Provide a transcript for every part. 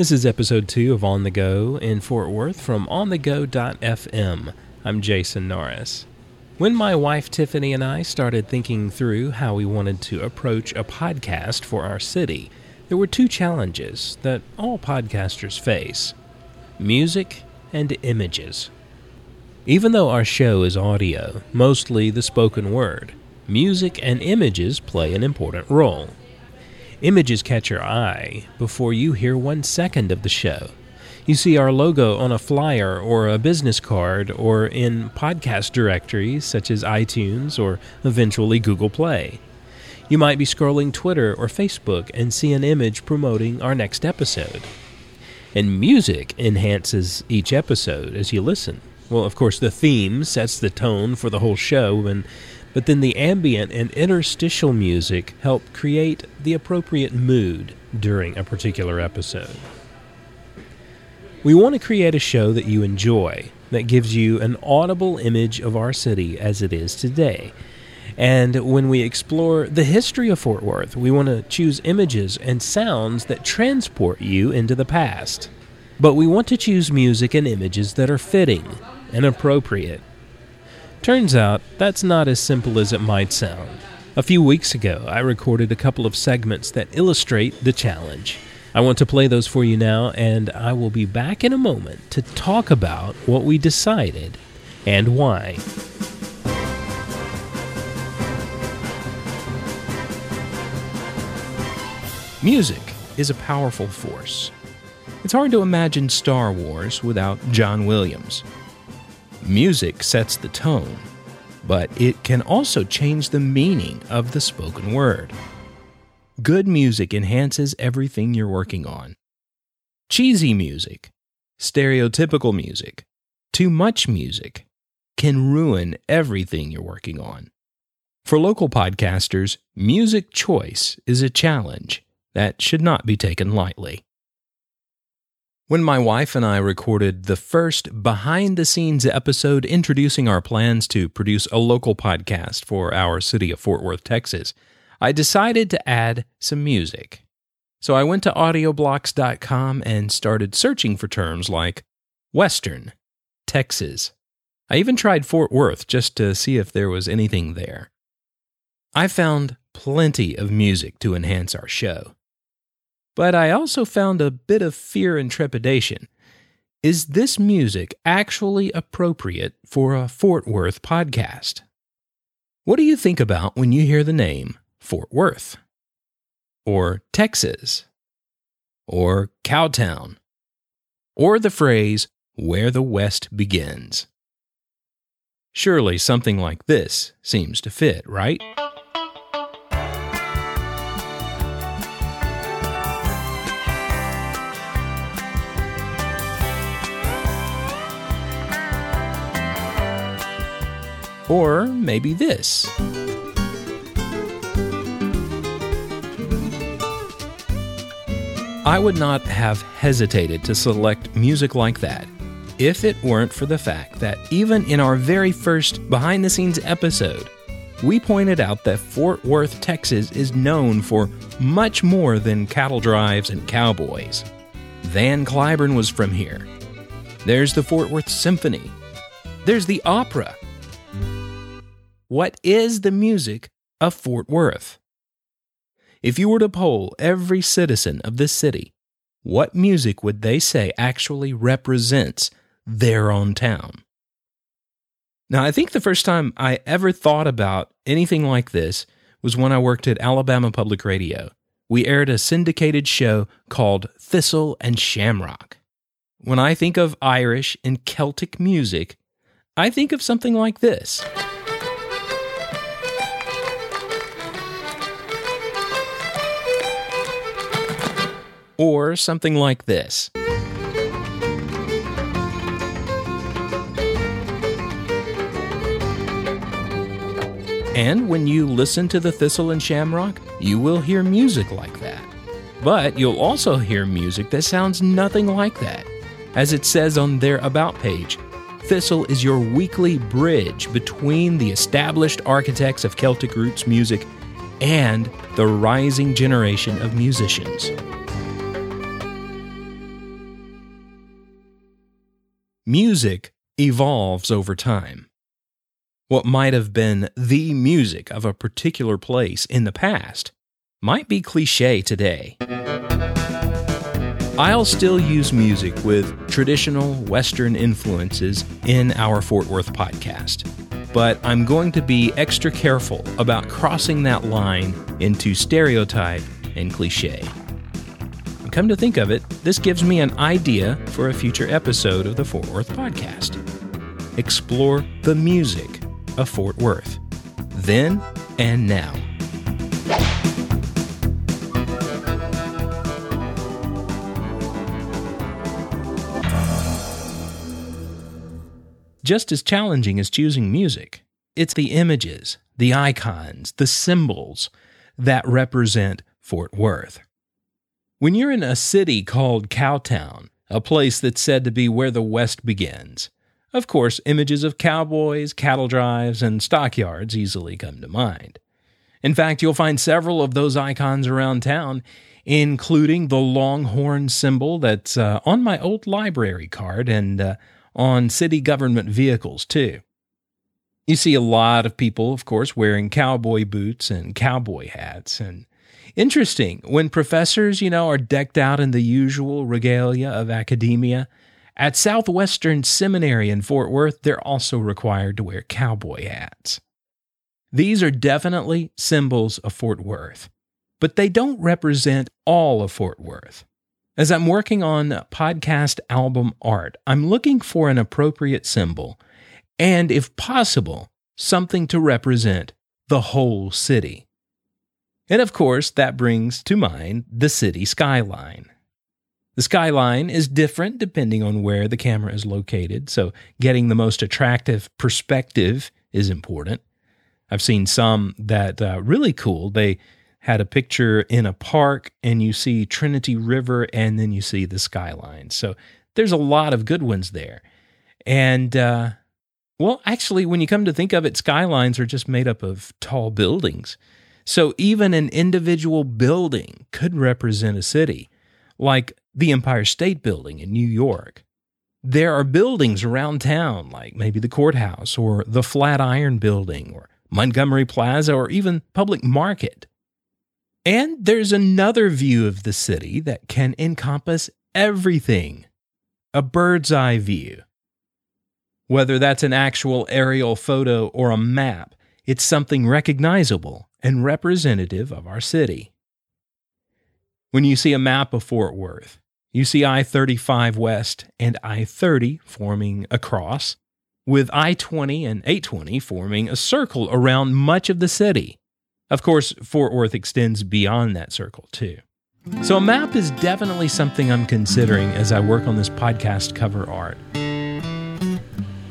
This is episode 2 of On the Go in Fort Worth from onthego.fm. I'm Jason Norris. When my wife Tiffany and I started thinking through how we wanted to approach a podcast for our city, there were two challenges that all podcasters face music and images. Even though our show is audio, mostly the spoken word, music and images play an important role. Images catch your eye before you hear one second of the show. You see our logo on a flyer or a business card or in podcast directories such as iTunes or eventually Google Play. You might be scrolling Twitter or Facebook and see an image promoting our next episode. And music enhances each episode as you listen. Well, of course, the theme sets the tone for the whole show, and but then the ambient and interstitial music help create the appropriate mood during a particular episode. We want to create a show that you enjoy, that gives you an audible image of our city as it is today. And when we explore the history of Fort Worth, we want to choose images and sounds that transport you into the past. But we want to choose music and images that are fitting and appropriate Turns out that's not as simple as it might sound. A few weeks ago, I recorded a couple of segments that illustrate the challenge. I want to play those for you now, and I will be back in a moment to talk about what we decided and why. Music is a powerful force. It's hard to imagine Star Wars without John Williams. Music sets the tone, but it can also change the meaning of the spoken word. Good music enhances everything you're working on. Cheesy music, stereotypical music, too much music can ruin everything you're working on. For local podcasters, music choice is a challenge that should not be taken lightly. When my wife and I recorded the first behind the scenes episode introducing our plans to produce a local podcast for our city of Fort Worth, Texas, I decided to add some music. So I went to audioblocks.com and started searching for terms like Western, Texas. I even tried Fort Worth just to see if there was anything there. I found plenty of music to enhance our show but I also found a bit of fear and trepidation. Is this music actually appropriate for a Fort Worth podcast? What do you think about when you hear the name Fort Worth? Or Texas? Or Cowtown? Or the phrase, where the West begins? Surely something like this seems to fit, right? Or maybe this. I would not have hesitated to select music like that if it weren't for the fact that even in our very first behind the scenes episode, we pointed out that Fort Worth, Texas is known for much more than cattle drives and cowboys. Van Cliburn was from here. There's the Fort Worth Symphony. There's the opera. What is the music of Fort Worth? If you were to poll every citizen of this city, what music would they say actually represents their own town? Now, I think the first time I ever thought about anything like this was when I worked at Alabama Public Radio. We aired a syndicated show called Thistle and Shamrock. When I think of Irish and Celtic music, I think of something like this. Or something like this. And when you listen to the Thistle and Shamrock, you will hear music like that. But you'll also hear music that sounds nothing like that. As it says on their About page, Thistle is your weekly bridge between the established architects of Celtic roots music and the rising generation of musicians. Music evolves over time. What might have been the music of a particular place in the past might be cliche today. I'll still use music with traditional Western influences in our Fort Worth podcast, but I'm going to be extra careful about crossing that line into stereotype and cliche. Come to think of it, this gives me an idea for a future episode of the Fort Worth podcast. Explore the music of Fort Worth, then and now. Just as challenging as choosing music, it's the images, the icons, the symbols that represent Fort Worth. When you're in a city called Cowtown, a place that's said to be where the West begins, of course, images of cowboys, cattle drives, and stockyards easily come to mind. In fact, you'll find several of those icons around town, including the longhorn symbol that's uh, on my old library card and uh, on city government vehicles, too. You see a lot of people, of course, wearing cowboy boots and cowboy hats. And interesting, when professors, you know, are decked out in the usual regalia of academia, at Southwestern Seminary in Fort Worth, they're also required to wear cowboy hats. These are definitely symbols of Fort Worth, but they don't represent all of Fort Worth. As I'm working on podcast album art, I'm looking for an appropriate symbol and, if possible, something to represent the whole city. And of course, that brings to mind the city skyline. The skyline is different depending on where the camera is located, so getting the most attractive perspective is important. I've seen some that uh, really cool. They had a picture in a park and you see Trinity River and then you see the skyline. So there's a lot of good ones there. And uh, well, actually, when you come to think of it, skylines are just made up of tall buildings. So even an individual building could represent a city, like the Empire State Building in New York. There are buildings around town, like maybe the courthouse or the Flatiron Building or Montgomery Plaza or even Public Market. And there's another view of the city that can encompass everything a bird's eye view. Whether that's an actual aerial photo or a map, it's something recognizable and representative of our city. When you see a map of Fort Worth, you see I 35 West and I 30 forming a cross, with I 20 and 820 forming a circle around much of the city. Of course, Fort Worth extends beyond that circle, too. So, a map is definitely something I'm considering as I work on this podcast cover art.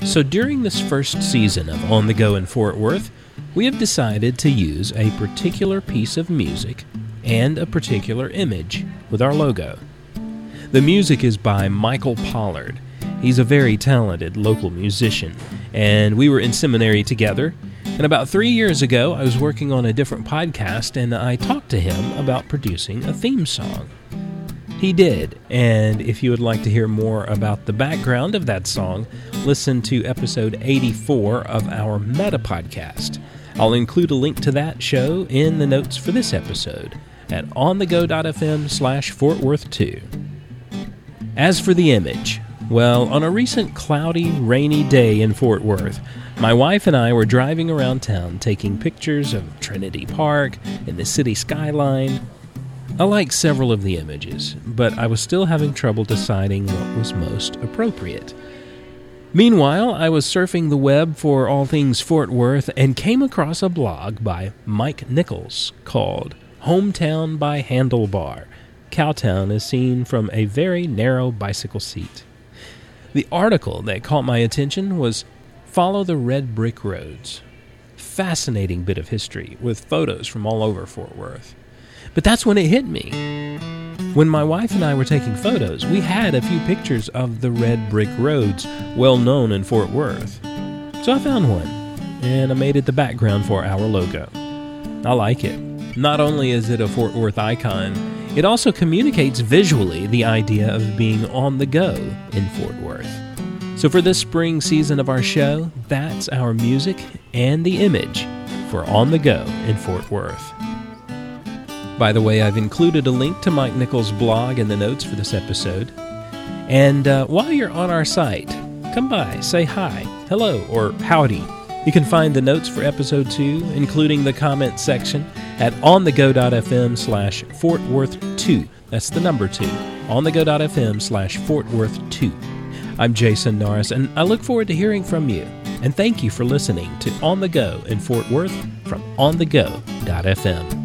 So, during this first season of On the Go in Fort Worth, we have decided to use a particular piece of music and a particular image with our logo. The music is by Michael Pollard. He's a very talented local musician, and we were in seminary together. And about three years ago, I was working on a different podcast, and I talked to him about producing a theme song. He did, and if you would like to hear more about the background of that song, listen to episode 84 of our Meta podcast. I'll include a link to that show in the notes for this episode at onthego.fm slash Fort Worth 2. As for the image, well, on a recent cloudy, rainy day in Fort Worth, my wife and I were driving around town taking pictures of Trinity Park and the city skyline. I like several of the images, but I was still having trouble deciding what was most appropriate. Meanwhile, I was surfing the web for all things Fort Worth and came across a blog by Mike Nichols called Hometown by Handlebar. Cowtown is seen from a very narrow bicycle seat. The article that caught my attention was Follow the Red Brick Roads. Fascinating bit of history with photos from all over Fort Worth. But that's when it hit me. When my wife and I were taking photos, we had a few pictures of the red brick roads well known in Fort Worth. So I found one, and I made it the background for our logo. I like it. Not only is it a Fort Worth icon, it also communicates visually the idea of being on the go in Fort Worth. So, for this spring season of our show, that's our music and the image for On the Go in Fort Worth. By the way, I've included a link to Mike Nichols' blog in the notes for this episode. And uh, while you're on our site, come by, say hi, hello, or howdy. You can find the notes for episode 2, including the comment section, at onthego.fm slash Fort Worth 2. That's the number 2. onthego.fm slash Fort Worth 2. I'm Jason Norris, and I look forward to hearing from you. And thank you for listening to On the Go in Fort Worth from onthego.fm.